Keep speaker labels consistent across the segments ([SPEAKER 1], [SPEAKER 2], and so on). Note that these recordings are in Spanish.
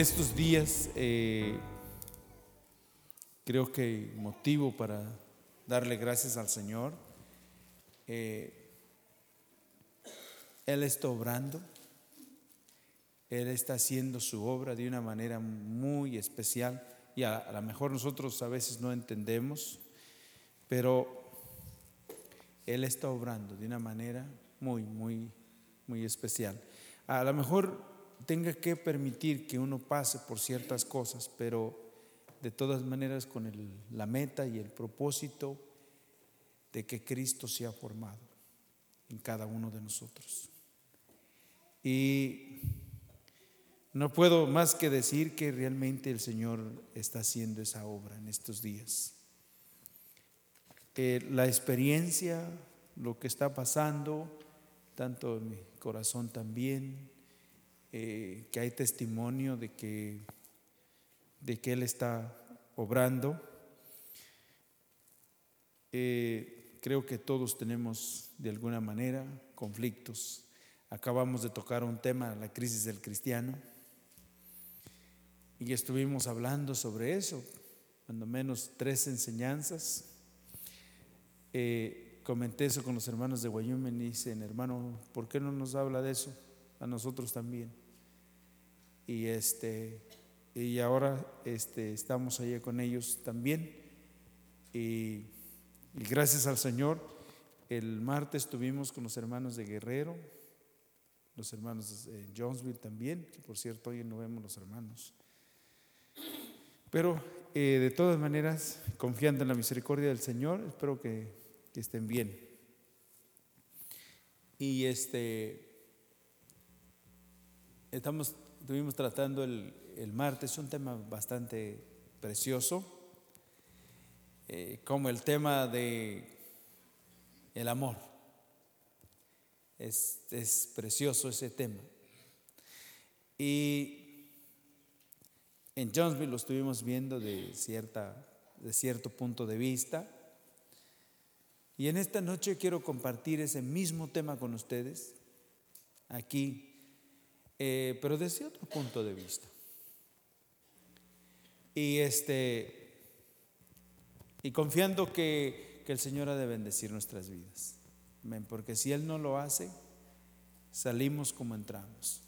[SPEAKER 1] estos días eh, creo que motivo para darle gracias al Señor. Eh, él está obrando, Él está haciendo su obra de una manera muy especial y a, a lo mejor nosotros a veces no entendemos, pero Él está obrando de una manera muy, muy, muy especial. A lo mejor tenga que permitir que uno pase por ciertas cosas, pero de todas maneras con la meta y el propósito de que Cristo sea formado en cada uno de nosotros. Y no puedo más que decir que realmente el Señor está haciendo esa obra en estos días. Eh, la experiencia, lo que está pasando, tanto en mi corazón también, eh, que hay testimonio de que, de que Él está obrando. Eh, creo que todos tenemos de alguna manera conflictos. Acabamos de tocar un tema, la crisis del cristiano, y estuvimos hablando sobre eso, cuando menos tres enseñanzas. Eh, comenté eso con los hermanos de Guayumen y dicen, hermano, ¿por qué no nos habla de eso? A nosotros también. Y este y ahora este, estamos allí con ellos también. Y, gracias al Señor, el martes estuvimos con los hermanos de Guerrero, los hermanos de Jonesville también, por cierto hoy no vemos los hermanos. Pero eh, de todas maneras, confiando en la misericordia del Señor, espero que, que estén bien. Y este, estamos, estuvimos tratando el, el martes un tema bastante precioso, eh, como el tema de el amor. Es, es precioso ese tema. Y en Jonesville lo estuvimos viendo de, cierta, de cierto punto de vista. Y en esta noche quiero compartir ese mismo tema con ustedes, aquí, eh, pero desde otro punto de vista. Y este, y confiando que, que el Señor ha de bendecir nuestras vidas. Porque si Él no lo hace, salimos como entramos.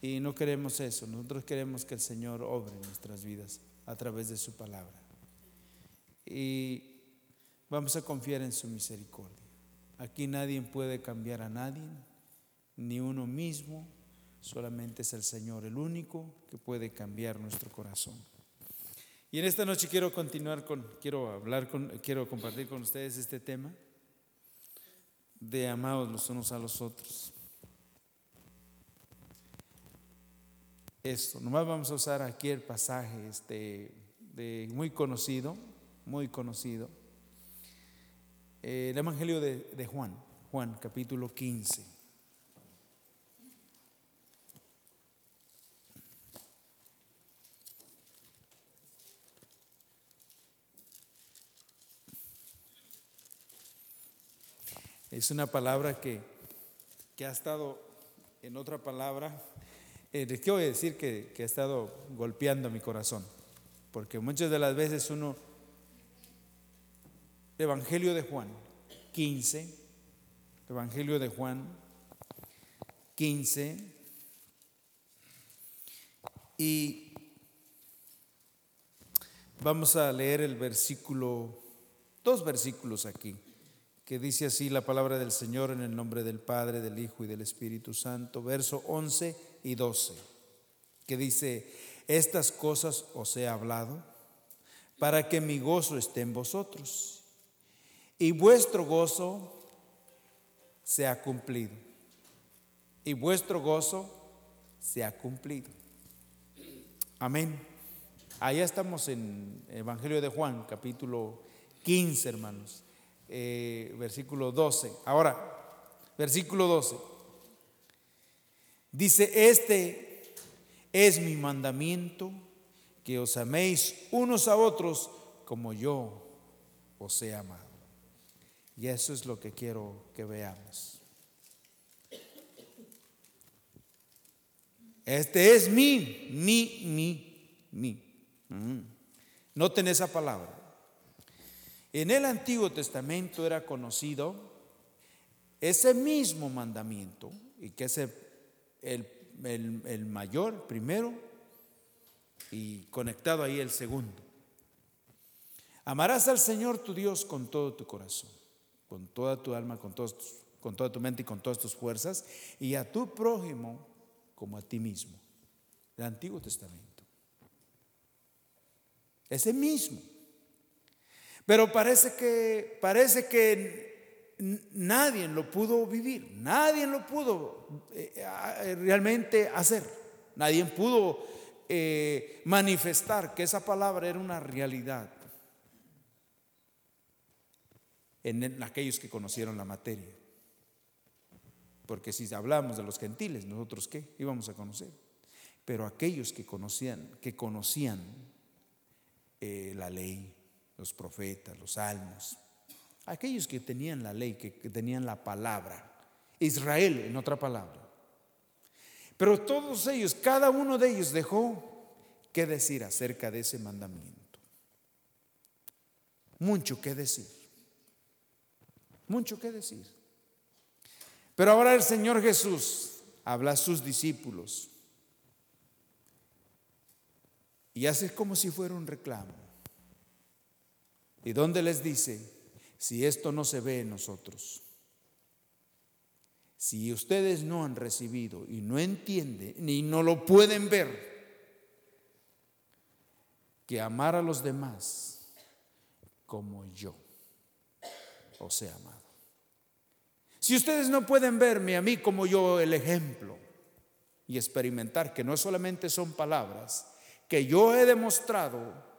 [SPEAKER 1] Y no queremos eso, nosotros queremos que el Señor obre nuestras vidas a través de su palabra. Y vamos a confiar en su misericordia. Aquí nadie puede cambiar a nadie, ni uno mismo, solamente es el Señor el único que puede cambiar nuestro corazón. Y en esta noche quiero continuar con, quiero hablar con, quiero compartir con ustedes este tema de amados los unos a los otros. Esto, nomás vamos a usar aquí el pasaje este, de, muy conocido, muy conocido. Eh, el Evangelio de, de Juan, Juan capítulo 15. Es una palabra que, que ha estado en otra palabra. Eh, les quiero decir que, que ha estado golpeando mi corazón, porque muchas de las veces uno, Evangelio de Juan 15, Evangelio de Juan 15, y vamos a leer el versículo, dos versículos aquí que dice así la palabra del Señor en el nombre del Padre, del Hijo y del Espíritu Santo, verso 11 y 12, que dice, estas cosas os he hablado para que mi gozo esté en vosotros y vuestro gozo se ha cumplido. Y vuestro gozo se ha cumplido. Amén. Allá estamos en Evangelio de Juan, capítulo 15, hermanos eh, versículo 12. Ahora, versículo 12. Dice, este es mi mandamiento, que os améis unos a otros como yo os he amado. Y eso es lo que quiero que veamos. Este es mi, mi, mi, mi. Mm. Noten esa palabra. En el Antiguo Testamento era conocido ese mismo mandamiento, y que es el, mayor primero y conectado ahí el segundo. Amarás al Señor tu Dios con todo tu corazón, con toda tu alma, con, con toda tu mente y con todas tus fuerzas, y a tu prójimo como a ti mismo. El Antiguo Testamento. Ese mismo. Pero parece que, parece que nadie lo pudo vivir, nadie lo pudo eh, realmente hacer, nadie pudo eh, manifestar que esa palabra era una realidad en aquellos que conocieron la materia. Porque si hablamos de los gentiles, nosotros qué íbamos a conocer. Pero aquellos que conocían, que conocían eh, la ley, los profetas, los salmos, aquellos que tenían la ley, que, que tenían la palabra, Israel en otra palabra. Pero todos ellos, cada uno de ellos dejó que decir acerca de ese mandamiento. Mucho que decir. Mucho que decir. Pero ahora el Señor Jesús habla a sus discípulos y hace como si fuera un reclamo. ¿Y dónde les dice? Si esto no se ve en nosotros, si ustedes no han recibido y no entienden ni no lo pueden ver, que amar a los demás como yo os he amado. Si ustedes no pueden verme a mí como yo el ejemplo y experimentar que no solamente son palabras, que yo he demostrado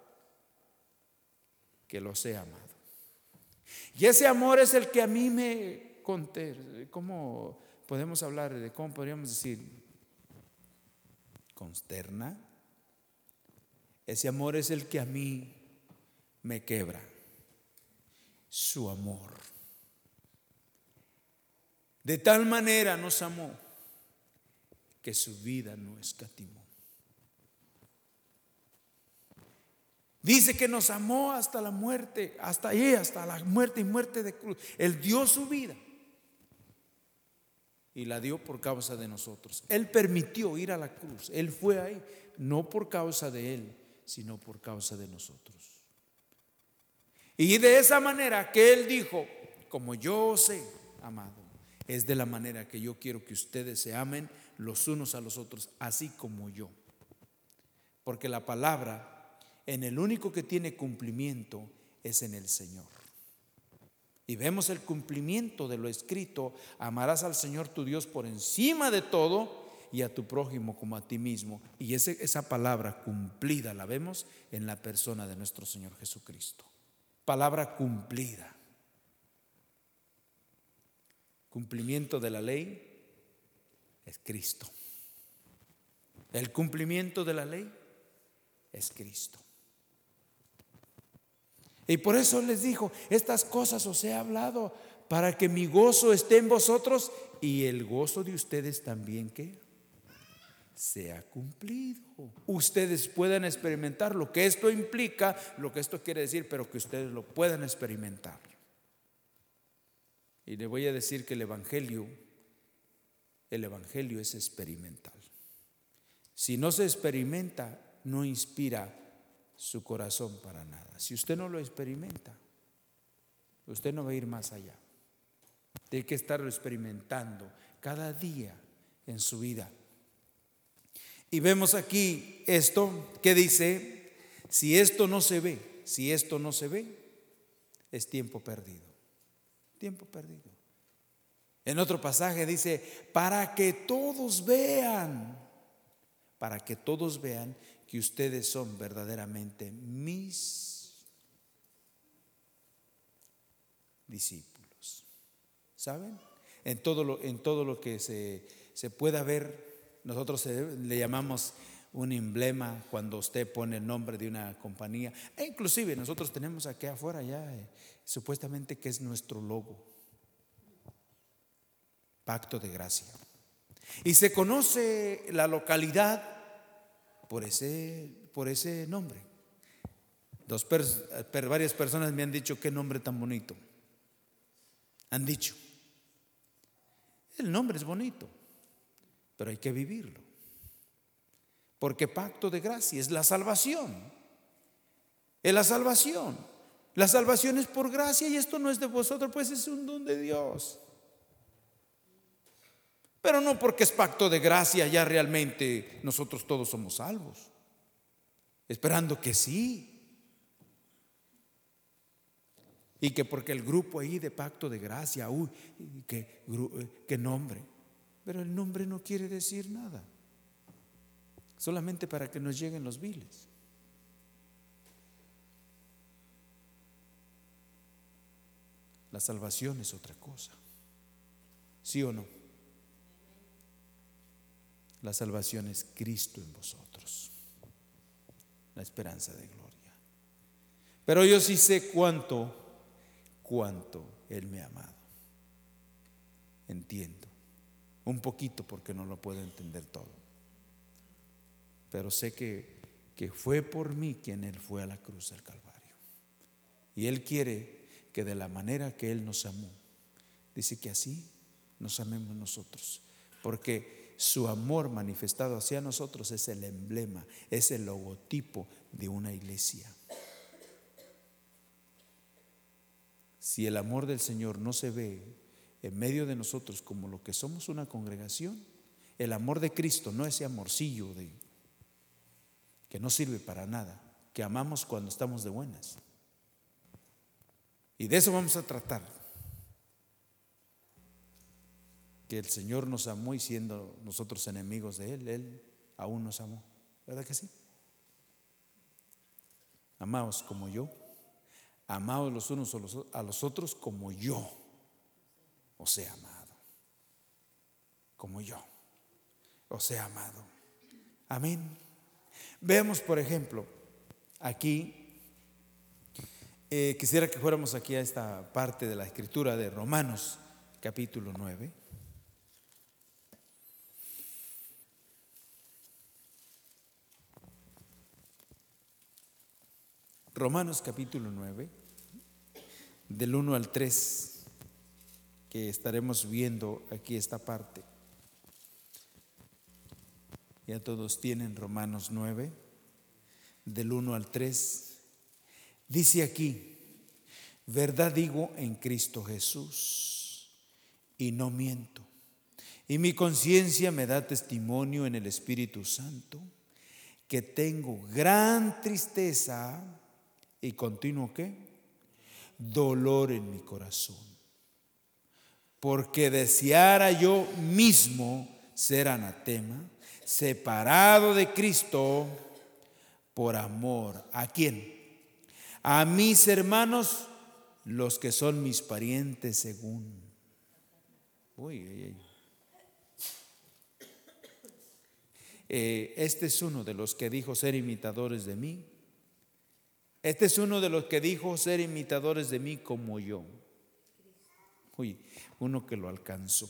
[SPEAKER 1] que los he amado. Y ese amor es el que a mí me conté. ¿Cómo podemos hablar de cómo podríamos decir? Consterna. Ese amor es el que a mí me quebra. Su amor. De tal manera nos amó que su vida no escatimó. Dice que nos amó hasta la muerte, hasta ahí, hasta la muerte y muerte de cruz. Él dio su vida y la dio por causa de nosotros. Él permitió ir a la cruz. Él fue ahí, no por causa de Él, sino por causa de nosotros. Y de esa manera que Él dijo, como yo sé, amado, es de la manera que yo quiero que ustedes se amen los unos a los otros, así como yo. Porque la palabra, en el único que tiene cumplimiento, es en el Señor. Y vemos el cumplimiento de lo escrito, amarás al Señor tu Dios por encima de todo y a tu prójimo como a ti mismo. Y esa palabra cumplida la vemos en la persona de nuestro Señor Jesucristo. Palabra cumplida cumplimiento de la ley es Cristo. El cumplimiento de la ley es Cristo. Y por eso les dijo, estas cosas os he hablado para que mi gozo esté en vosotros y el gozo de ustedes también que sea cumplido. Ustedes puedan experimentar lo que esto implica, lo que esto quiere decir, pero que ustedes lo puedan experimentar. Y le voy a decir que el Evangelio, el Evangelio es experimental. Si no se experimenta, no inspira su corazón para nada. Si usted no lo experimenta, usted no va a ir más allá. Tiene que estarlo experimentando cada día en su vida. Y vemos aquí esto que dice, si esto no se ve, si esto no se ve, es tiempo perdido. Tiempo perdido. En otro pasaje dice, para que todos vean, para que todos vean que ustedes son verdaderamente mis discípulos. ¿Saben? En todo lo, en todo lo que se, se pueda ver, nosotros le llamamos un emblema cuando usted pone el nombre de una compañía. E inclusive nosotros tenemos aquí afuera ya eh, supuestamente que es nuestro logo. Pacto de gracia. Y se conoce la localidad por ese, por ese nombre. Dos varias personas me han dicho qué nombre tan bonito. Han dicho. El nombre es bonito, pero hay que vivirlo. Porque pacto de gracia es la salvación. Es la salvación. La salvación es por gracia y esto no es de vosotros, pues es un don de Dios. Pero no porque es pacto de gracia, ya realmente nosotros todos somos salvos. Esperando que sí. Y que porque el grupo ahí de pacto de gracia, uy, que, que nombre. Pero el nombre no quiere decir nada. Solamente para que nos lleguen los viles. La salvación es otra cosa. ¿Sí o no? La salvación es Cristo en vosotros. La esperanza de gloria. Pero yo sí sé cuánto, cuánto Él me ha amado. Entiendo. Un poquito porque no lo puedo entender todo. Pero sé que, que fue por mí quien Él fue a la cruz del Calvario. Y Él quiere que de la manera que Él nos amó, dice que así nos amemos nosotros. Porque su amor manifestado hacia nosotros es el emblema, es el logotipo de una iglesia. Si el amor del Señor no se ve en medio de nosotros como lo que somos una congregación, el amor de Cristo, no ese amorcillo de que no sirve para nada, que amamos cuando estamos de buenas. Y de eso vamos a tratar que el Señor nos amó y siendo nosotros enemigos de Él, Él aún nos amó. ¿Verdad que sí? Amaos como yo, amaos los unos a los otros como yo os he amado. Como yo os he amado. Amén. Veamos, por ejemplo, aquí, eh, quisiera que fuéramos aquí a esta parte de la escritura de Romanos, capítulo 9. Romanos capítulo 9, del 1 al 3, que estaremos viendo aquí esta parte. Ya todos tienen Romanos 9, del 1 al 3. Dice aquí, verdad digo en Cristo Jesús, y no miento. Y mi conciencia me da testimonio en el Espíritu Santo que tengo gran tristeza y continuo qué? Dolor en mi corazón. Porque deseara yo mismo ser anatema, separado de Cristo por amor. ¿A quién? A mis hermanos, los que son mis parientes según. Uy, eh, este es uno de los que dijo ser imitadores de mí este es uno de los que dijo ser imitadores de mí como yo. Uy, uno que lo alcanzó.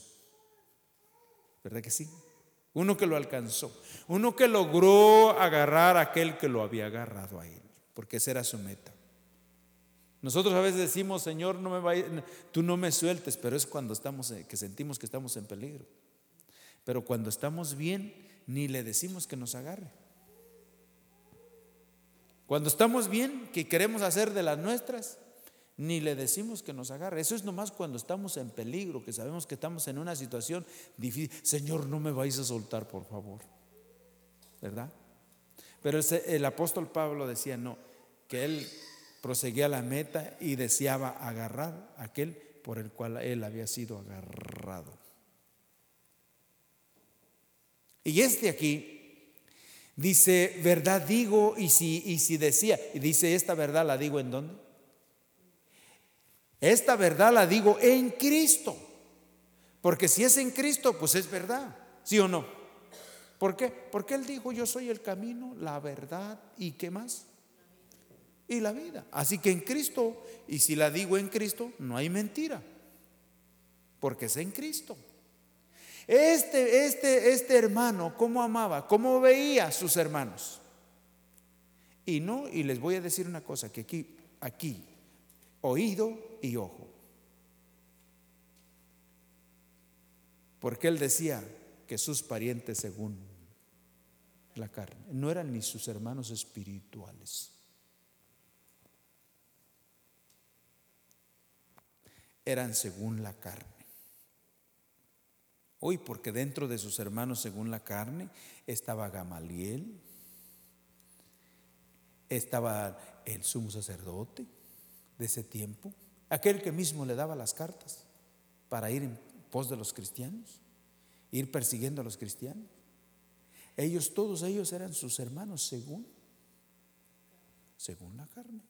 [SPEAKER 1] ¿Verdad que sí? Uno que lo alcanzó. Uno que logró agarrar a aquel que lo había agarrado a él. Porque esa era su meta. Nosotros a veces decimos, Señor, no me tú no me sueltes, pero es cuando estamos, eh, que sentimos que estamos en peligro. Pero cuando estamos bien, ni le decimos que nos agarre. Cuando estamos bien, que queremos hacer de las nuestras, ni le decimos que nos agarre. Eso es nomás cuando estamos en peligro, que sabemos que estamos en una situación difícil. Señor, no me vais a soltar, por favor. ¿Verdad? Pero el, apóstol Pablo decía, no, que él proseguía la meta y deseaba agarrar aquel por el cual él había sido agarrado. Y este aquí Dice, verdad digo, y si, y si decía, y dice, esta verdad la digo en dónde? Esta verdad la digo en Cristo. Porque si es en Cristo, pues es verdad, ¿sí o no? ¿Por qué? Porque Él dijo, yo soy el camino, la verdad y qué más. Y la vida. Así que en Cristo, y si la digo en Cristo, no hay mentira. Porque es en Cristo. Este, este, este hermano, ¿cómo amaba? ¿Cómo veía a sus hermanos? Y no, y les voy a decir una cosa, que aquí, aquí, oído y ojo. Porque él decía que sus parientes según la carne no eran ni sus hermanos espirituales. Eran según la carne. Hoy, porque dentro de sus hermanos según la carne estaba Gamaliel, estaba el sumo sacerdote de ese tiempo, aquel que mismo le daba las cartas para ir en pos de los cristianos, ir persiguiendo a los cristianos. Ellos, todos ellos eran sus hermanos según, según la carne.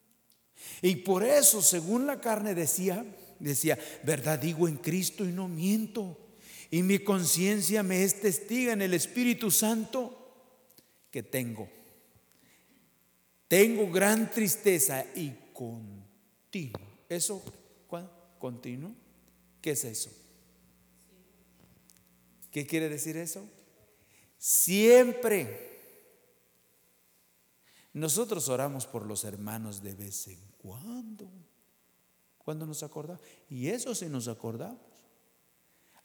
[SPEAKER 1] Y por eso, según la carne decía, decía, verdad digo en Cristo y no miento. Y mi conciencia me es testiga en el Espíritu Santo que tengo tengo gran tristeza y continuo. ¿Eso continuo? ¿Qué es eso? ¿Qué quiere decir eso? Siempre. Nosotros oramos por los hermanos de vez en cuando. Cuando nos acordamos. Y eso sí nos acordamos.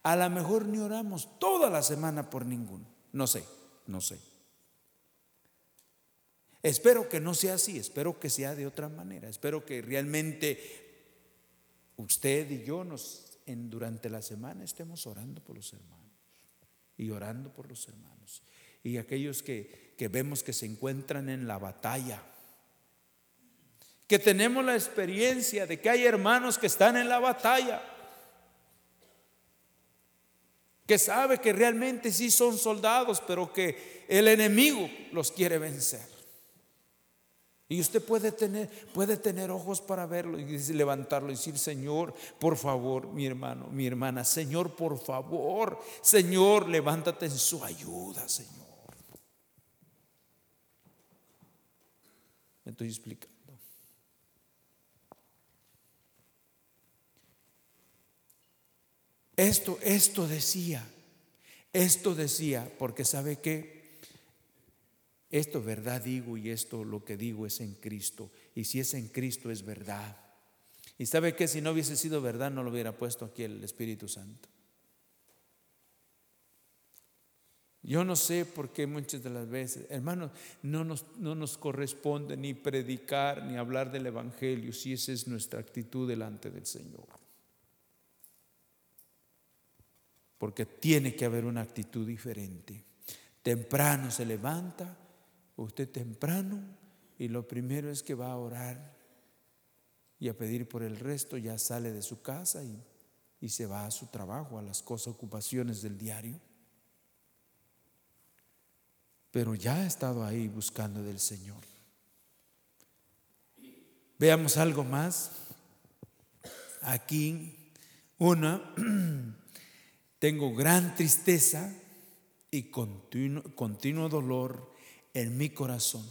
[SPEAKER 1] A lo mejor ni oramos toda la semana por ninguno. No sé, no sé. Espero que no sea así, espero que sea de otra manera, espero que realmente usted y yo nos durante la semana estemos orando por los hermanos y orando por los hermanos y aquellos que, que vemos que se encuentran en la batalla, que tenemos la experiencia de que hay hermanos que están en la batalla, que sabe que realmente sí son soldados, pero que el enemigo los quiere vencer. Y usted puede tener, puede tener ojos para verlo y levantarlo y decir, Señor, por favor, mi hermano, mi hermana, Señor, por favor, Señor, levántate en su ayuda, Señor. Me estoy explicando. Esto, esto decía, esto decía, porque sabe que esto verdad digo y esto lo que digo es en Cristo. Y si es en Cristo es verdad. Y sabe que si no hubiese sido verdad no lo hubiera puesto aquí el Espíritu Santo. Yo no sé por qué muchas de las veces, hermanos, no nos, no nos corresponde ni predicar ni hablar del Evangelio si esa es nuestra actitud delante del Señor. Porque tiene que haber una actitud diferente. Temprano se levanta, usted temprano y lo primero es que va a orar y a pedir por el resto, ya sale de su casa y, y se va a su trabajo, a las cosas, ocupaciones del diario. Pero ya ha estado ahí buscando del Señor. Veamos algo más. Aquí, una, tengo gran tristeza y continuo, dolor en mi corazón,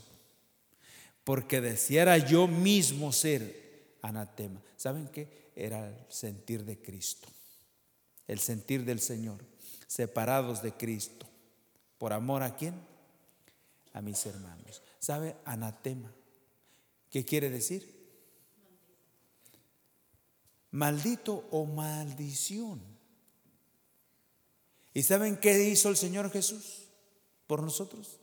[SPEAKER 1] porque deseara yo mismo ser anatema. ¿Saben qué? Era el sentir de Cristo, el sentir del Señor, separados de Cristo. ¿Por amor a quién? A mis hermanos. ¿Sabe? Anatema. ¿Qué quiere decir? Maldito o maldición. ¿Y saben qué hizo el Señor Jesús por nosotros?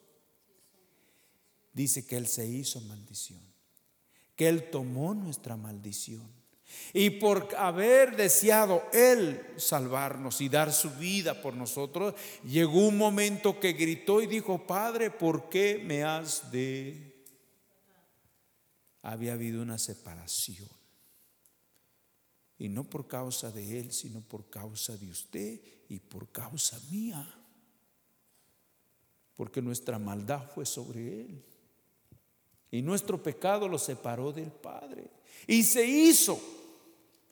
[SPEAKER 1] dice que Él se hizo maldición, que Él tomó nuestra maldición. Y por haber deseado Él salvarnos y dar su vida por nosotros, llegó un momento que gritó y dijo, Padre, ¿por qué me has de... Había habido una separación. Y no por causa de Él, sino por causa de usted y por causa mía. Porque nuestra maldad fue sobre Él. Y nuestro pecado lo separó del Padre. Y se hizo.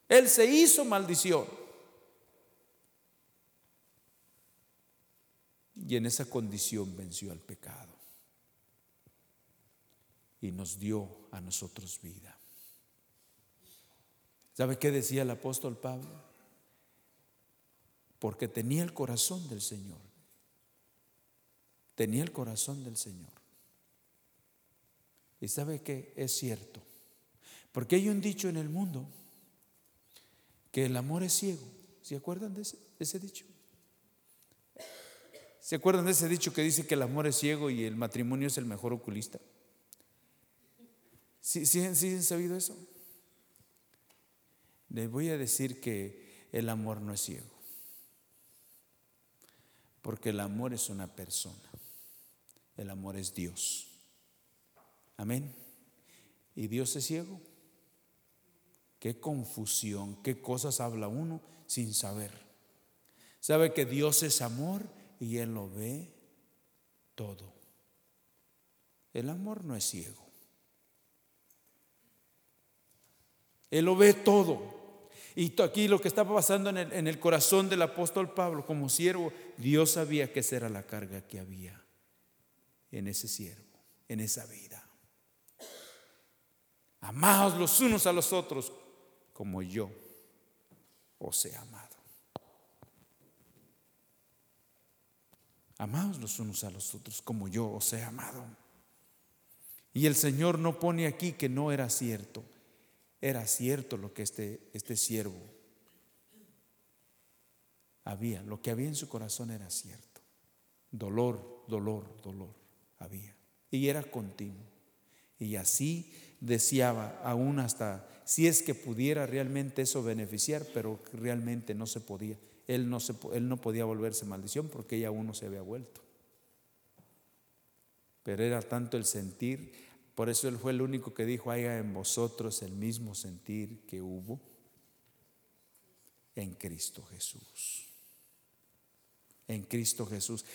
[SPEAKER 1] Él se hizo maldición. Y en esa condición venció al pecado. Y nos dio a nosotros vida. ¿Sabe qué decía el apóstol Pablo? Porque tenía el corazón del Señor. Tenía el corazón del Señor. Y sabe que es cierto. Porque hay un dicho en el mundo que el amor es ciego. ¿Se acuerdan de ese, dicho? ¿Se acuerdan de ese dicho que dice que el amor es ciego y el matrimonio es el mejor oculista? ¿Sí, sí, sí han sabido eso? Les voy a decir que el amor no es ciego. Porque el amor es una persona. El amor es Dios. Amén. ¿Y Dios es ciego? Qué confusión, qué cosas habla uno sin saber. Sabe que Dios es amor y Él lo ve todo. El amor no es ciego. Él lo ve todo. Y aquí lo que estaba pasando en el, corazón del apóstol Pablo como siervo, Dios sabía que esa era la carga que había en ese siervo, en esa vida. Amaos los unos a los otros como yo os he amado. Amaos los unos a los otros como yo os he amado. Y el Señor no pone aquí que no era cierto. Era cierto lo que este, este siervo había. Lo que había en su corazón era cierto. Dolor, dolor, dolor había. Y era continuo. Y así deseaba aún hasta si es que pudiera realmente eso beneficiar, pero realmente no se podía. Él no, se, él no podía volverse maldición porque ya uno se había vuelto. Pero era tanto el sentir, por eso él fue el único que dijo, haya en vosotros el mismo sentir que hubo en Cristo Jesús. En Cristo Jesús.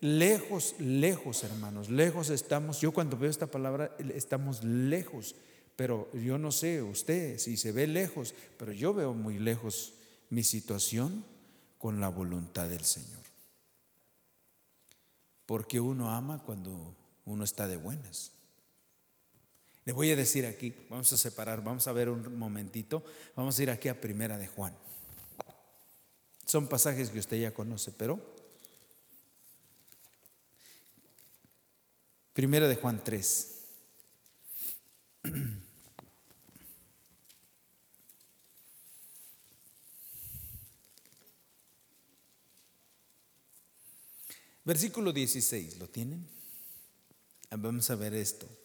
[SPEAKER 1] Lejos, lejos, hermanos, lejos estamos. Yo cuando veo esta palabra, estamos lejos pero yo no sé usted si se ve lejos, pero yo veo muy lejos mi situación con la voluntad del Señor. Porque uno ama cuando uno está de buenas. Le voy a decir aquí, vamos a separar, vamos a ver un momentito, vamos a ir aquí a Primera de Juan. Son pasajes que usted ya conoce, pero Primera de Juan 3. Versículo 16, ¿lo tienen? Vamos a ver esto.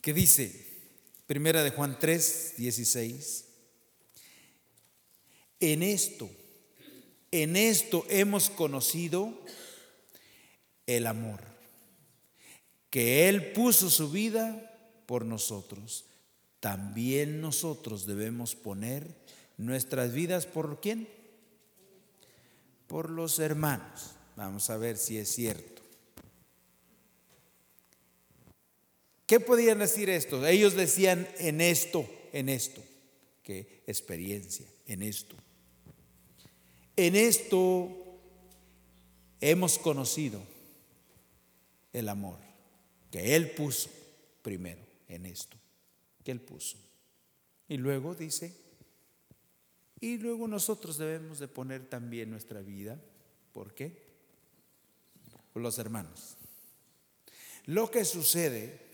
[SPEAKER 1] ¿Qué dice? Primera de Juan 3, 16. En esto, en esto hemos conocido el amor, que Él puso su vida por nosotros. También nosotros debemos poner nuestras vidas por quién? por los hermanos. Vamos a ver si es cierto. ¿Qué podían decir esto? Ellos decían en esto, en esto. ¿Qué experiencia? En esto. En esto hemos conocido el amor que Él puso primero en esto, que Él puso. Y luego dice, y luego nosotros debemos de poner también nuestra vida. ¿Por qué? Los hermanos. Lo que sucede,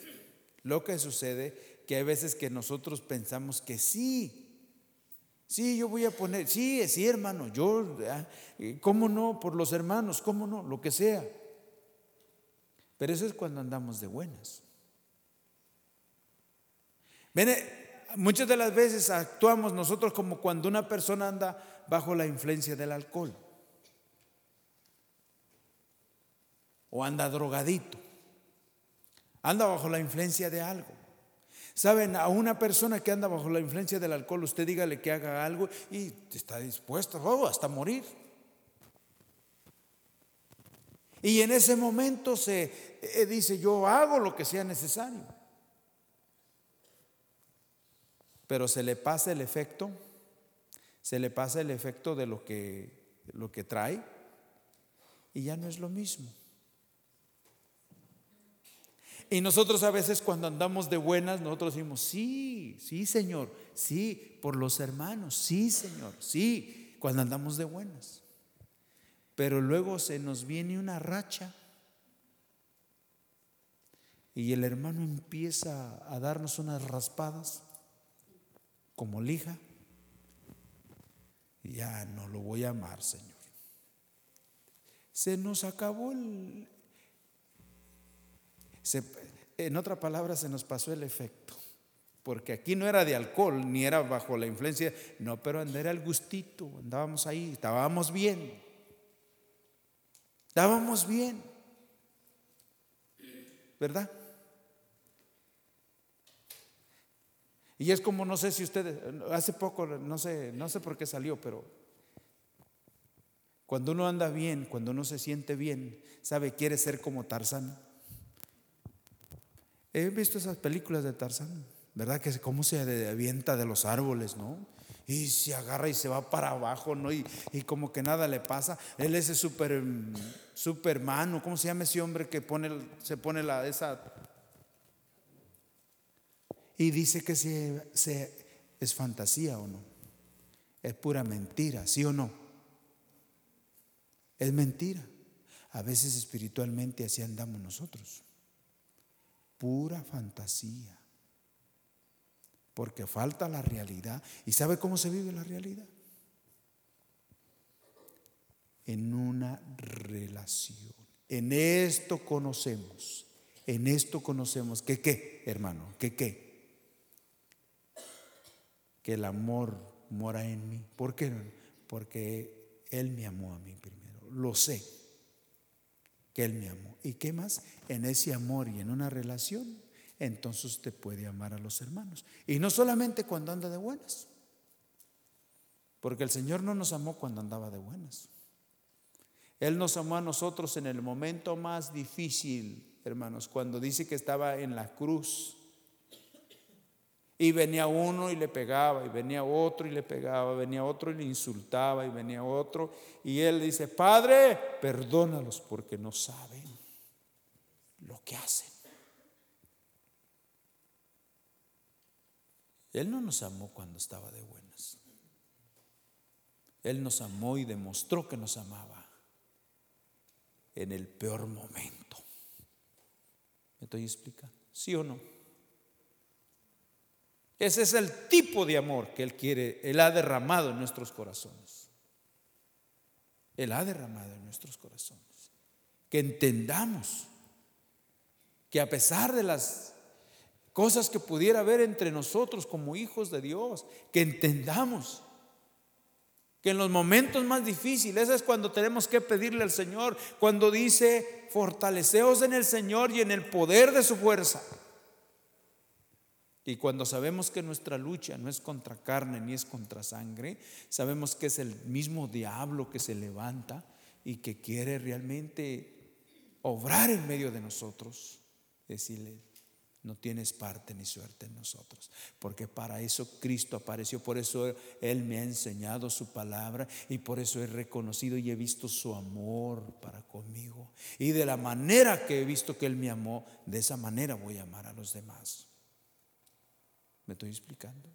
[SPEAKER 1] lo que sucede, que hay veces que nosotros pensamos que sí, sí, yo voy a poner, sí, sí, hermano, yo, ah, ¿cómo no? Por los hermanos, ¿cómo no? Lo que sea. Pero eso es cuando andamos de buenas. Muchas de las veces actuamos nosotros como cuando una persona anda bajo la influencia del alcohol o anda drogadito, anda bajo la influencia de algo. Saben, a una persona que anda bajo la influencia del alcohol, usted dígale que haga algo y está dispuesto oh, hasta morir. Y en ese momento se eh, dice, yo hago lo que sea necesario. pero se le pasa el efecto, se le pasa el efecto de lo que lo que trae y ya no es lo mismo. Y nosotros a veces cuando andamos de buenas, nosotros decimos, sí, sí, Señor, sí, por los hermanos, sí, Señor, sí, cuando andamos de buenas. Pero luego se nos viene una racha y el hermano empieza a darnos unas raspadas como lija. Ya no lo voy a amar, Señor. Se nos acabó el, en otra palabra, se nos pasó el efecto. Porque aquí no era de alcohol, ni era bajo la influencia, no, pero era el gustito, andábamos ahí, estábamos bien. Estábamos bien. ¿Verdad? Y es como, no sé si ustedes, hace poco, no sé, no sé por qué salió, pero cuando uno anda bien, cuando uno se siente bien, sabe, quiere ser como Tarzán. He visto esas películas de Tarzán, ¿verdad? Que cómo se avienta de los árboles, ¿no? Y se agarra y se va para abajo, ¿no? Y, como que nada le pasa. Él es ese super, supermano, ¿cómo se llama ese hombre que pone, se pone la, esa... Y dice que se, es fantasía o no. Es pura mentira, ¿sí o no? Es mentira. A veces espiritualmente así andamos nosotros pura fantasía. Porque falta la realidad. ¿Y sabe cómo se vive la realidad? En una relación. En esto conocemos. En esto conocemos que qué, hermano, que qué. Que el amor mora en mí. ¿Por qué? Porque Él me amó a mí primero. Lo sé que Él me amó. ¿Y qué más? En ese amor y en una relación, entonces usted puede amar a los hermanos. Y no solamente cuando anda de buenas, porque el Señor no nos amó cuando andaba de buenas. Él nos amó a nosotros en el momento más difícil, hermanos, cuando dice que estaba en la cruz y venía uno y le pegaba, y venía otro y le pegaba, venía otro y le insultaba, y venía otro. Y él dice, Padre, perdónalos porque no saben lo que hacen. Él no nos amó cuando estaba de buenas. Él nos amó y demostró que nos amaba en el peor momento. ¿Me estoy explicando? ¿Sí o no? Ese es el tipo de amor que Él quiere, Él ha derramado en nuestros corazones. Él ha derramado en nuestros corazones. Que entendamos que a pesar de las cosas que pudiera haber entre nosotros como hijos de Dios, que entendamos que en los momentos más difíciles es cuando tenemos que pedirle al Señor, cuando dice, fortaleceos en el Señor y en el poder de su fuerza. Y cuando sabemos que nuestra lucha no es contra carne ni es contra sangre, sabemos que es el mismo diablo que se levanta y que quiere realmente obrar en medio de nosotros. Decirle, no tienes parte ni suerte en nosotros, porque para eso Cristo apareció, por eso Él me ha enseñado su palabra y por eso he reconocido y he visto su amor para conmigo. Y de la manera que he visto que Él me amó, de esa manera voy a amar a los demás. ¿Me estoy explicando?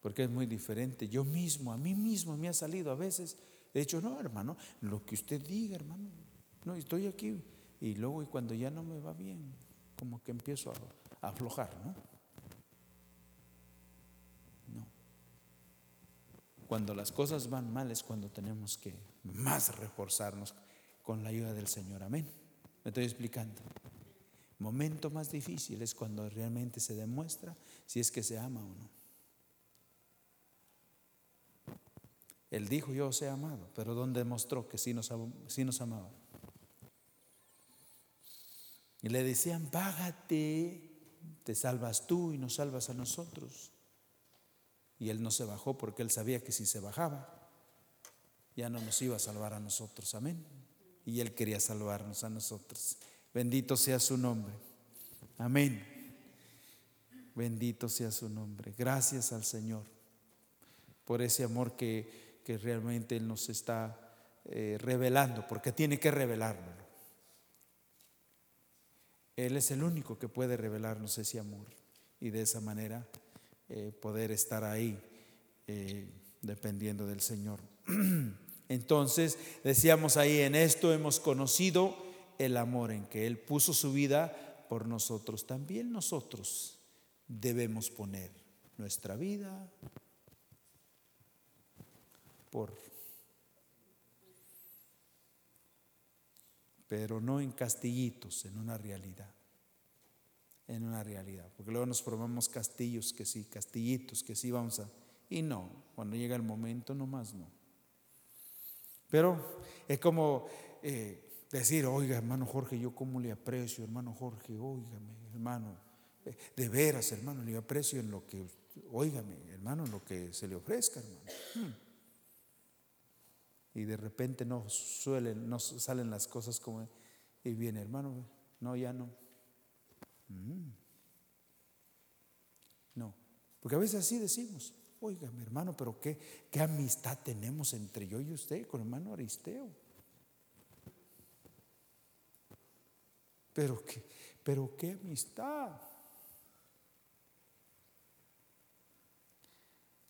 [SPEAKER 1] Porque es muy diferente. Yo mismo, a mí mismo me ha salido a veces. He dicho, no, hermano, lo que usted diga, hermano. No, estoy aquí. Y luego, y cuando ya no me va bien, como que empiezo a, aflojar, ¿no? No. Cuando las cosas van mal es cuando tenemos que más reforzarnos con la ayuda del Señor. Amén. Me estoy explicando. Momento más difícil es cuando realmente se demuestra si es que se ama o no. Él dijo, yo os he amado, pero ¿dónde demostró que sí nos, sí nos amaba? Y le decían, bájate, te salvas tú y nos salvas a nosotros. Y él no se bajó porque él sabía que si se bajaba, ya no nos iba a salvar a nosotros. Amén y Él quería salvarnos a nosotros. Bendito sea su nombre. Amén. Bendito sea su nombre. Gracias al Señor por ese amor que, que realmente Él nos está eh, revelando, porque tiene que revelárnoslo. Él es el único que puede revelarnos ese amor y de esa manera eh, poder estar ahí eh, dependiendo del Señor. Entonces, decíamos ahí, en esto hemos conocido el amor en que Él puso su vida por nosotros. También nosotros debemos poner nuestra vida por... Pero no en castillitos, en una realidad. En una realidad. Porque luego nos formamos castillos que sí, castillitos que sí vamos a... Y no, cuando llega el momento, nomás no. Pero es como eh, decir, oiga, hermano Jorge, yo cómo le aprecio, hermano Jorge, óigame, hermano, eh, de veras, hermano, le aprecio en lo que, óigame, hermano, en lo que se le ofrezca, hermano. Hmm. Y de repente no suelen, no salen las cosas como, y viene, hermano, no, ya no. Hmm. No, porque a veces así decimos. Oiga, mi hermano, pero qué, qué amistad tenemos entre yo y usted con el hermano Aristeo. Pero qué, pero qué amistad.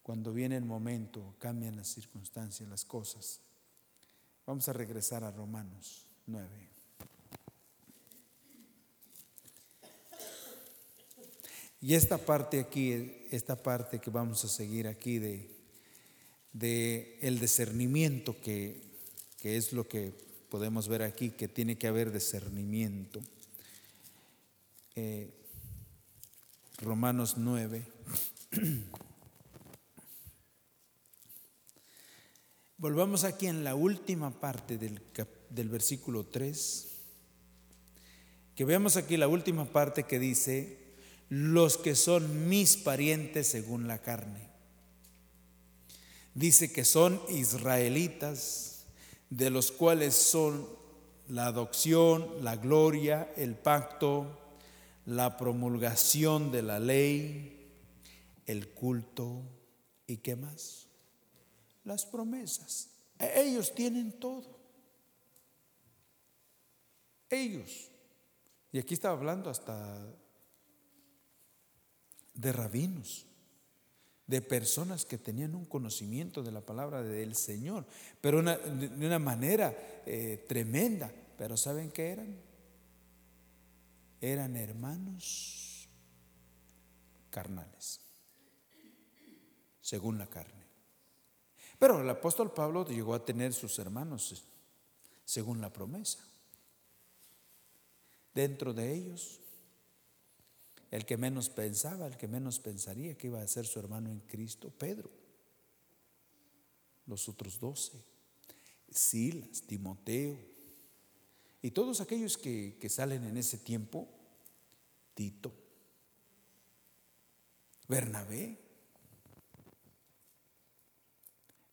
[SPEAKER 1] Cuando viene el momento, cambian las circunstancias, las cosas. Vamos a regresar a Romanos 9. Y esta parte aquí, esta parte que vamos a seguir aquí de, de el discernimiento, que, que es lo que podemos ver aquí, que tiene que haber discernimiento. Eh, Romanos 9. Volvamos aquí en la última parte del, del versículo 3, que veamos aquí la última parte que dice, los que son mis parientes según la carne. Dice que son israelitas, de los cuales son la adopción, la gloria, el pacto, la promulgación de la ley, el culto y qué más? Las promesas. Ellos tienen todo. Ellos. Y aquí estaba hablando hasta de rabinos, de personas que tenían un conocimiento de la palabra del Señor, pero de una manera eh, tremenda. Pero ¿saben qué eran? Eran hermanos carnales, según la carne. Pero el apóstol Pablo llegó a tener sus hermanos según la promesa. Dentro de ellos el que menos pensaba, el que menos pensaría que iba a ser su hermano en Cristo, Pedro. Los otros doce, Silas, Timoteo, y todos aquellos que, que salen en ese tiempo, Tito, Bernabé.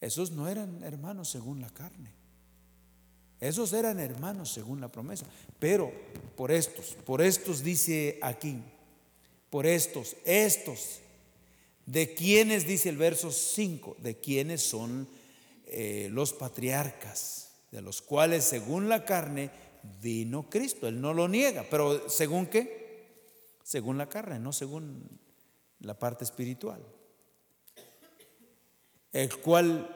[SPEAKER 1] Esos no eran hermanos según la carne. Esos eran hermanos según la promesa. Pero por estos, por estos dice aquí, por estos, estos. ¿De quiénes dice el verso 5? De quiénes son eh, los patriarcas, de los cuales según la carne vino Cristo. Él no lo niega, pero según qué? Según la carne, no según la parte espiritual. El cual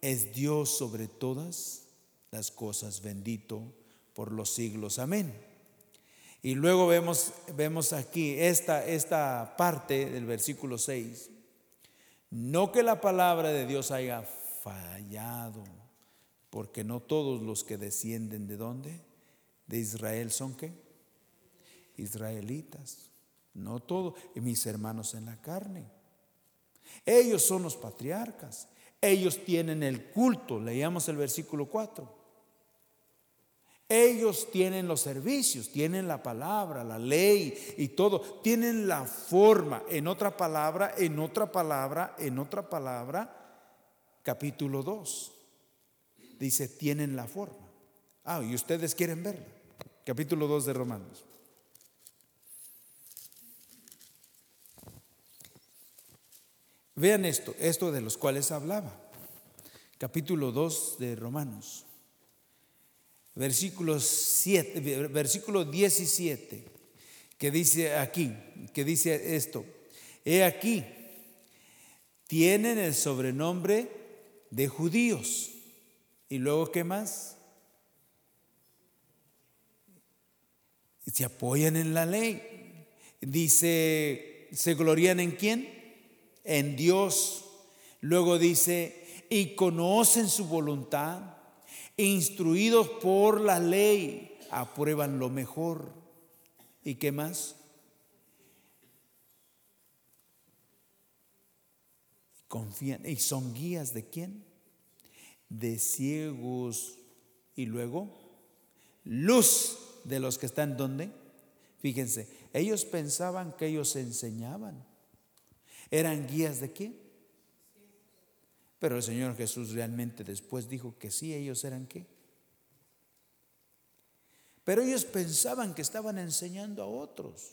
[SPEAKER 1] es Dios sobre todas las cosas, bendito por los siglos. Amén. Y luego vemos, vemos aquí esta, esta parte del versículo 6. No que la palabra de Dios haya fallado, porque no todos los que descienden de dónde? De Israel son qué? Israelitas. No todos, mis hermanos en la carne. Ellos son los patriarcas. Ellos tienen el culto. Leíamos el versículo 4. Ellos tienen los servicios, tienen la palabra, la ley y todo, tienen la forma. En otra palabra, en otra palabra, en otra palabra, capítulo 2. Dice, tienen la forma. Ah, y ustedes quieren verla. Capítulo 2 de Romanos. Vean esto, esto de los cuales hablaba. Capítulo 2 de Romanos. Versículo 7, versículo 17, que dice aquí, que dice esto, he aquí, tienen el sobrenombre de judíos. ¿Y luego qué más? Se apoyan en la ley. Dice, ¿se glorían en quién? En Dios. Luego dice, y conocen su voluntad, instruidos por la ley, aprueban lo mejor. ¿Y qué más? confían y son guías de quién? De ciegos y luego luz de los que están donde. Fíjense, ellos pensaban que ellos enseñaban. ¿Eran guías de quién? Pero el Señor Jesús realmente después dijo que sí, ellos eran qué. Pero ellos pensaban que estaban enseñando a otros.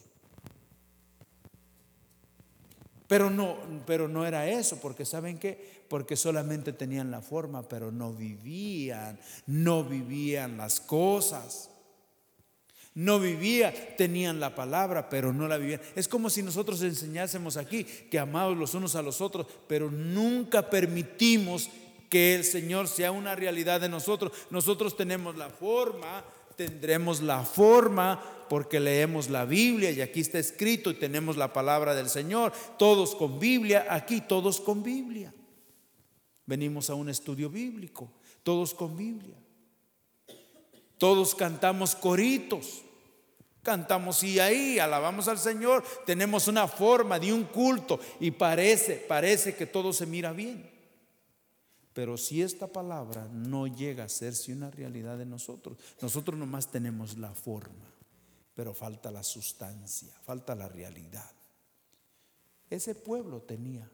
[SPEAKER 1] Pero no, pero no era eso, porque ¿saben qué? Porque solamente tenían la forma, pero no vivían, no vivían las cosas. No vivían, tenían la palabra, pero no la vivían. Es como si nosotros enseñásemos aquí que amados los unos a los otros, pero nunca permitimos que el Señor sea una realidad de nosotros. Nosotros tenemos la forma, tendremos la forma porque leemos la Biblia y aquí está escrito y tenemos la palabra del Señor. Todos con Biblia, aquí todos con Biblia. Venimos a un estudio bíblico, todos con Biblia. Todos cantamos coritos. Cantamos y ahí alabamos al Señor, tenemos una forma de un culto y parece, parece que todo se mira bien. Pero si esta palabra no llega a serse una realidad de nosotros, nosotros nomás tenemos la forma, pero falta la sustancia, falta la realidad. Ese pueblo tenía,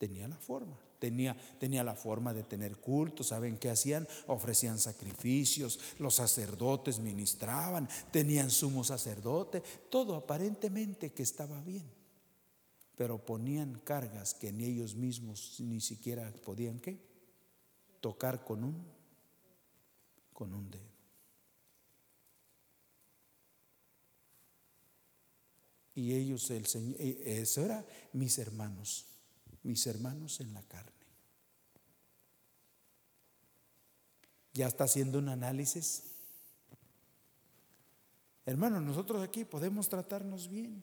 [SPEAKER 1] tenía la forma, tenía, tenía la forma de tener culto. ¿Saben qué hacían? Ofrecían sacrificios, los sacerdotes ministraban, tenían sumo sacerdote, todo aparentemente que estaba bien pero ponían cargas que ni ellos mismos ni siquiera podían qué tocar con un con un dedo. Y ellos, el Señor, eh, eso era mis hermanos, mis hermanos en la carne. Ya está haciendo un análisis. Hermanos, nosotros aquí podemos tratarnos bien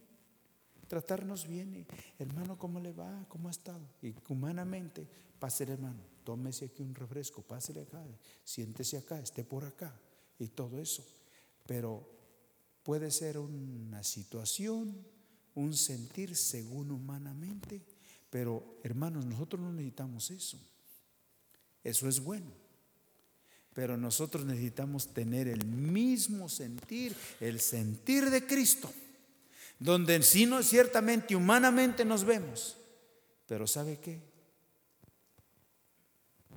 [SPEAKER 1] tratarnos bien. Hermano, ¿cómo le va? ¿Cómo ha estado? Y humanamente, pase hermano, tómese aquí un refresco, pásele acá, siéntese acá, esté por acá y todo eso. Pero puede ser una situación, un sentir según humanamente, pero hermanos, nosotros no necesitamos eso. Eso es bueno. Pero nosotros necesitamos tener el mismo sentir, el sentir de Cristo donde sí no ciertamente humanamente nos vemos, pero ¿sabe qué?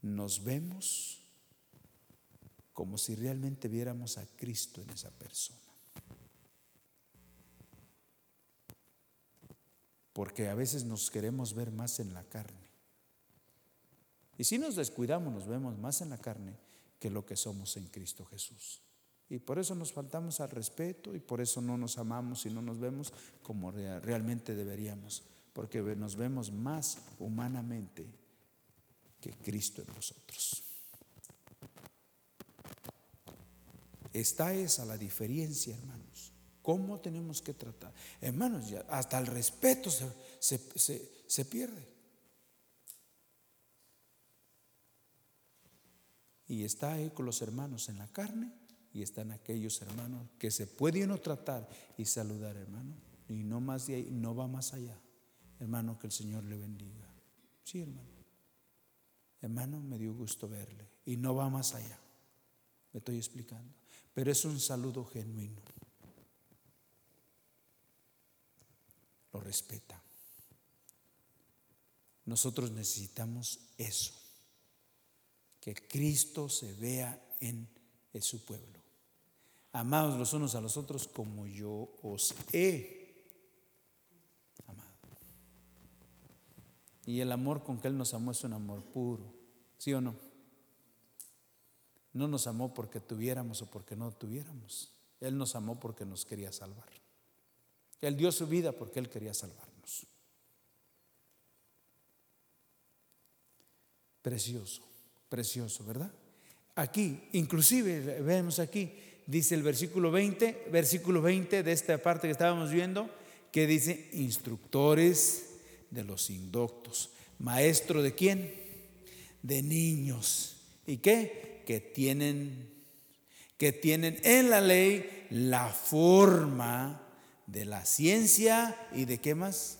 [SPEAKER 1] Nos vemos como si realmente viéramos a Cristo en esa persona. Porque a veces nos queremos ver más en la carne. Y si nos descuidamos, nos vemos más en la carne que lo que somos en Cristo Jesús. Y por eso nos faltamos al respeto y por eso no nos amamos y no nos vemos como realmente deberíamos, porque nos vemos más humanamente que Cristo en nosotros. Está esa la diferencia, hermanos. ¿Cómo tenemos que tratar? Hermanos, ya hasta el respeto se, se pierde. Y está ahí con los hermanos en la carne y están aquellos hermanos que se puede uno tratar y saludar, hermano, y no más de ahí, no va más allá. Hermano, que el Señor le bendiga. Sí, hermano. Hermano, me dio gusto verle y no va más allá. Me estoy explicando. Pero es un saludo genuino. Lo respeta. Nosotros necesitamos eso. Que Cristo se vea en su pueblo. Amados los unos a los otros como yo os he amado. Y el amor con que Él nos amó es un amor puro, ¿sí o no? No nos amó porque tuviéramos o porque no tuviéramos. Él nos amó porque nos quería salvar. Él dio su vida porque Él quería salvarnos. Precioso, precioso, ¿verdad? Aquí, inclusive, vemos aquí, dice el versículo 20, versículo 20 de esta parte que estábamos viendo, que dice instructores de los indoctos. ¿Maestro de quién? De niños. ¿Y qué? Que tienen, que tienen en la ley la forma de la ciencia y de qué más?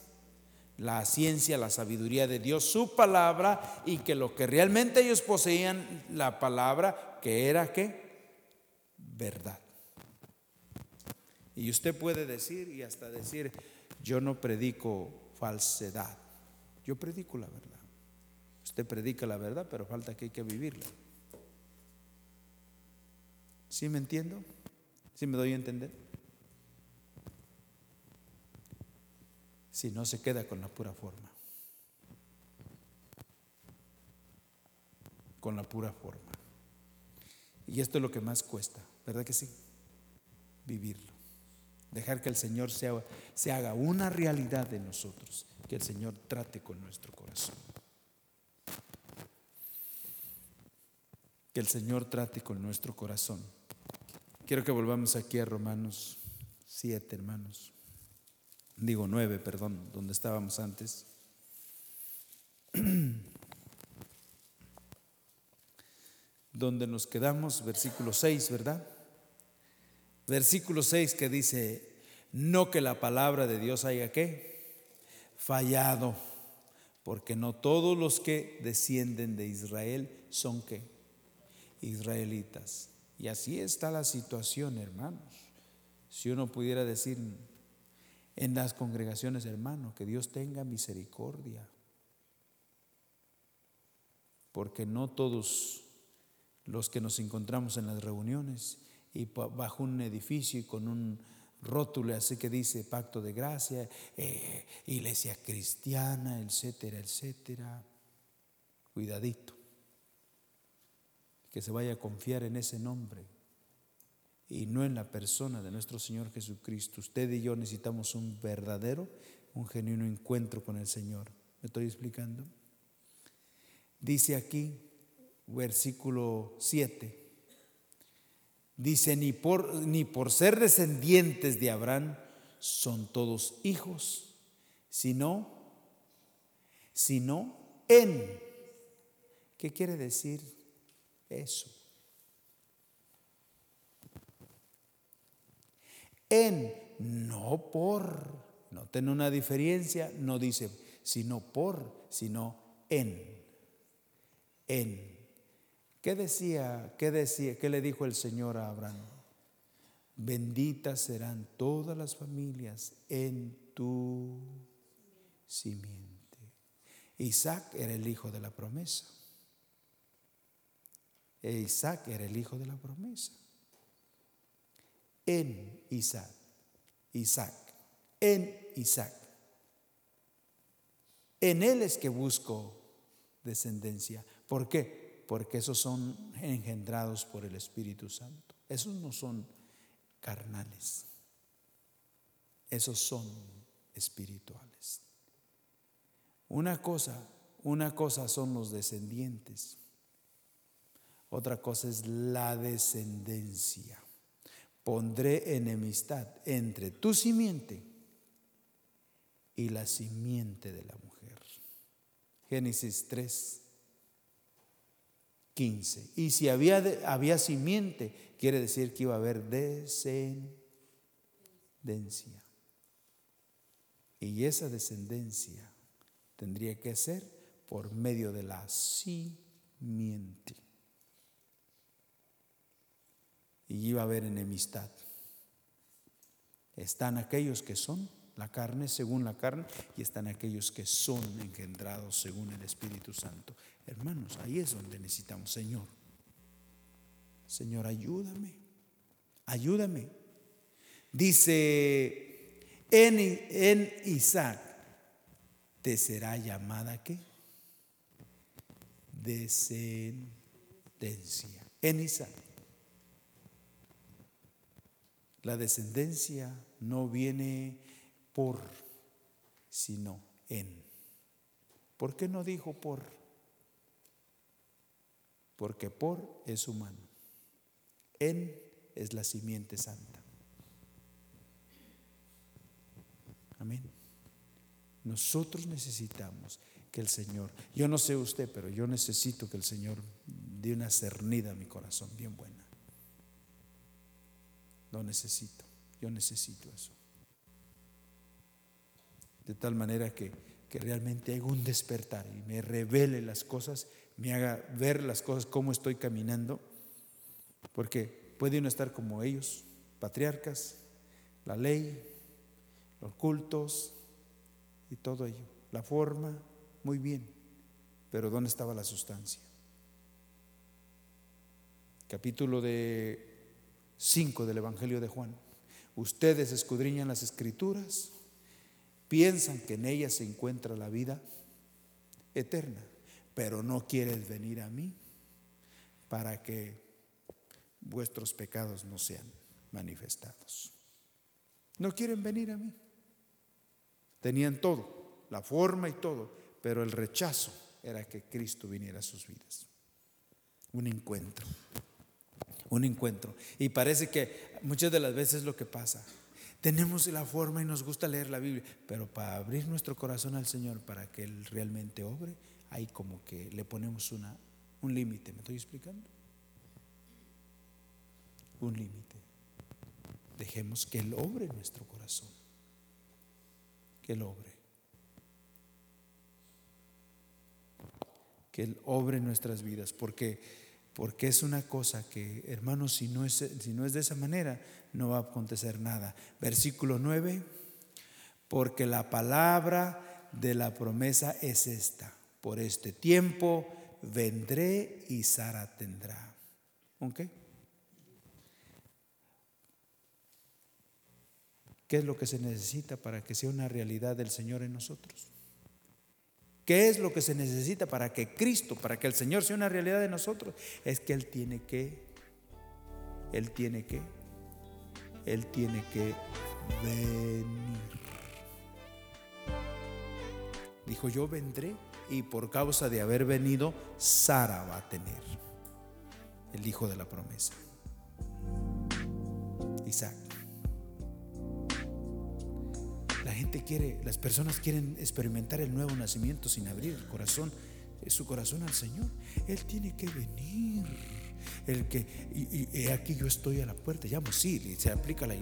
[SPEAKER 1] La ciencia, la sabiduría de Dios, su palabra, y que lo que realmente ellos poseían, la palabra, que era qué? Verdad. Y usted puede decir y hasta decir, yo no predico falsedad. Yo predico la verdad. Usted predica la verdad, pero falta que hay que vivirla. ¿Sí me entiendo? ¿Sí me doy a entender? Si no se queda con la pura forma. Con la pura forma. Y esto es lo que más cuesta, ¿verdad que sí? Vivirlo. Dejar que el Señor se haga, una realidad de nosotros, que el Señor trate con nuestro corazón. Que el Señor trate con nuestro corazón. Quiero que volvamos aquí a Romanos 7, hermanos. Digo 9, perdón, donde estábamos antes. donde nos quedamos, versículo 6, ¿verdad? versículo 6 que dice, no que la palabra de Dios haya que fallado, porque no todos los que descienden de Israel son que israelitas. Y así está la situación, hermanos. Si uno pudiera decir en las congregaciones, hermano, que Dios tenga misericordia, porque no todos los que nos encontramos en las reuniones y bajo un edificio y con un rótulo así que dice pacto de gracia, eh, iglesia cristiana, etcétera, etcétera. Cuidadito. Que se vaya a confiar en ese nombre y no en la persona de nuestro Señor Jesucristo. Usted y yo necesitamos un verdadero, un genuino encuentro con el Señor. ¿Me estoy explicando? Dice aquí, versículo 7 Dice, ni por, ni por ser descendientes de Abraham son todos hijos, sino, sino en. ¿Qué quiere decir eso? En, no por. No tiene una diferencia, no dice sino por, sino en. En. ¿Qué decía, qué decía, qué le dijo el Señor a Abraham? Benditas serán todas las familias en tu simiente. Isaac era el hijo de la promesa. E Isaac era el hijo de la promesa. En Isaac. Isaac. En Isaac. En él es que busco descendencia. ¿Por qué? porque esos son engendrados por el Espíritu Santo. Esos no son carnales, esos son espirituales. Una cosa, una cosa son los descendientes, otra cosa es la descendencia. Pondré enemistad entre tu simiente y la simiente de la mujer. Génesis 3, 15. Y si había, había simiente, quiere decir que iba a haber descendencia. Y esa descendencia tendría que ser por medio de la simiente. Y iba a haber enemistad. Están aquellos que son la carne según la carne y están aquellos que son engendrados según el Espíritu Santo. Hermanos, ahí es donde necesitamos, Señor. Señor, ayúdame, ayúdame. Dice en, en Isaac, te será llamada qué? Descendencia. En Isaac. La descendencia no viene por, sino en. ¿Por qué no dijo por? Porque por es humano. En es la simiente santa. Amén. Nosotros necesitamos que el Señor, yo no sé usted, pero yo necesito que el Señor dé una cernida a mi corazón bien buena. Lo necesito, yo necesito eso. De tal manera que, que realmente haga un despertar y me revele las cosas, me haga ver las cosas, cómo estoy caminando, porque puede uno estar como ellos, patriarcas, la ley, los cultos y todo ello, la forma, muy bien, pero ¿dónde estaba la sustancia? Capítulo de 5 del Evangelio de Juan. Ustedes escudriñan las escrituras, piensan que en ellas se encuentra la vida eterna, pero no quieren venir a mí para que vuestros pecados no sean manifestados. No quieren venir a mí. Tenían todo, la forma y todo, pero el rechazo era que Cristo viniera a sus vidas. Un encuentro un encuentro. Y parece que muchas de las veces lo que pasa. Tenemos la forma y nos gusta leer la Biblia, pero para abrir nuestro corazón al Señor, para que Él realmente obre, hay como que le ponemos una, un límite. ¿Me estoy explicando? Un límite. Dejemos que Él obre nuestro corazón. Que Él obre. Que Él obre nuestras vidas, porque porque es una cosa que, hermanos, si no, es, si no es de esa manera, no va a acontecer nada. Versículo 9, porque la palabra de la promesa es esta, por este tiempo vendré y Sara tendrá. ¿Ok? ¿Qué es lo que se necesita para que sea una realidad del Señor en nosotros? ¿Qué es lo que se necesita para que Cristo, para que el Señor sea una realidad de nosotros? Es que Él tiene que, Él tiene que, Él tiene que venir. Dijo, yo vendré y por causa de haber venido, Sara va a tener el hijo de la promesa. Isaac. Gente quiere, las personas quieren experimentar el nuevo nacimiento sin abrir el corazón, eh, su corazón al Señor. Él tiene que venir. El que, y, aquí yo estoy a la puerta, llamo, sí, se aplica la,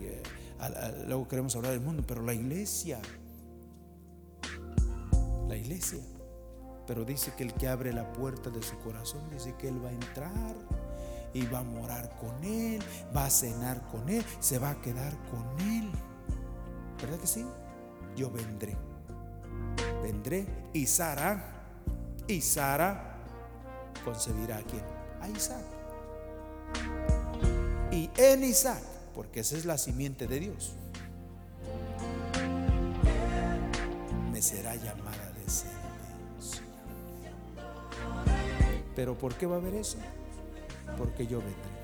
[SPEAKER 1] luego queremos hablar del mundo, pero la iglesia, la iglesia, pero dice que el que abre la puerta de su corazón, dice que Él va a entrar y va a morar con Él, va a cenar con Él, se va a quedar con Él. ¿Verdad que sí? Yo vendré. Vendré y Sara, y Sara concebirá a quién? A Isaac. Y en Isaac, porque esa es la simiente de Dios, me será llamada descendencia. Pero ¿por qué va a haber eso? Porque yo vendré.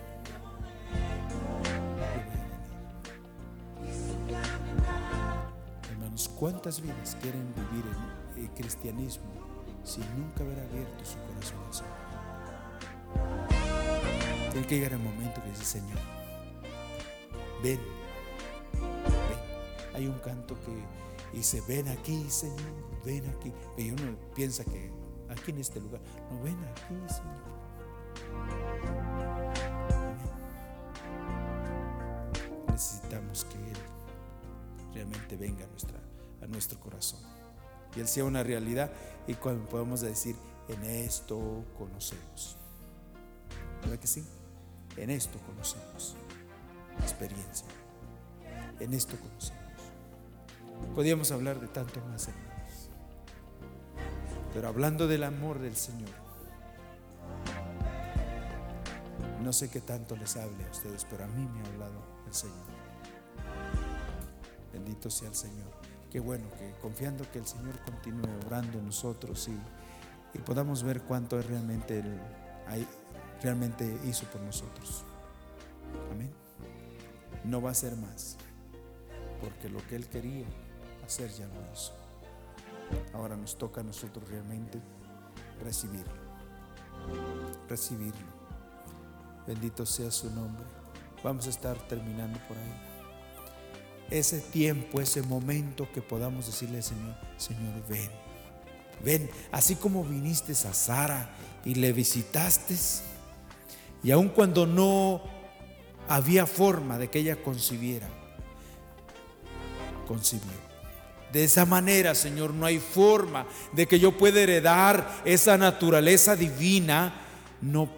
[SPEAKER 1] ¿Cuántas vidas quieren vivir en el cristianismo sin nunca haber abierto su corazón al Señor? Tiene que llegar el momento que dice, Señor, ven, ven. Hay un canto que dice, ven aquí, Señor, ven aquí. Y uno piensa que aquí en este lugar, no, ven aquí, Señor. Necesitamos que Él realmente venga a nuestra a nuestro corazón. Y Él sea una realidad y cuando podemos decir, en esto conocemos. ¿Verdad que sí? En esto conocemos. Experiencia. En esto conocemos. Podríamos hablar de tanto más, hermanos. Pero hablando del amor del Señor, no sé qué tanto les hable a ustedes, pero a mí me ha hablado el Señor. Bendito sea el Señor. Qué bueno que confiando que el Señor continúe orando en nosotros y, y podamos ver cuánto realmente Él realmente hizo por nosotros. Amén. No va a ser más, porque lo que Él quería hacer ya lo hizo. Ahora nos toca a nosotros realmente recibirlo. Recibirlo. Bendito sea su nombre. Vamos a estar terminando por ahí. Ese tiempo, ese momento que podamos decirle Señor, Señor, ven. Ven, así como viniste a Sara y le visitaste, y aun cuando no había forma de que ella concibiera, concibió. De esa manera, Señor, no hay forma de que yo pueda heredar esa naturaleza divina. No,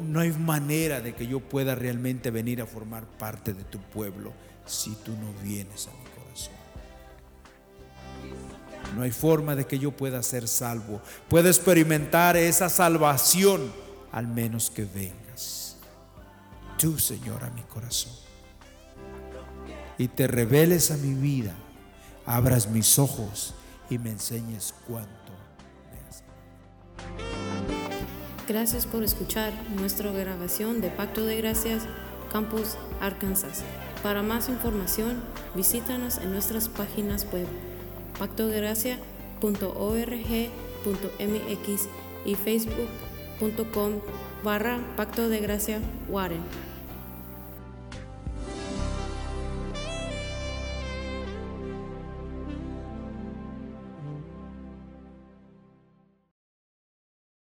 [SPEAKER 1] no hay manera de que yo pueda realmente venir a formar parte de tu pueblo si tú no vienes a mi corazón. No hay forma de que yo pueda ser salvo. Puedo experimentar esa salvación al menos que vengas. Tú, Señor, a mi corazón. Y te reveles a mi vida abras mis ojos y me enseñes cuánto me hace.
[SPEAKER 2] Gracias por escuchar nuestra grabación de Pacto de Gracias, Campus Arkansas. Para más información, visítanos en nuestras páginas web pactodegracia.org.mx y facebook.com barra Pacto de Gracia Warren.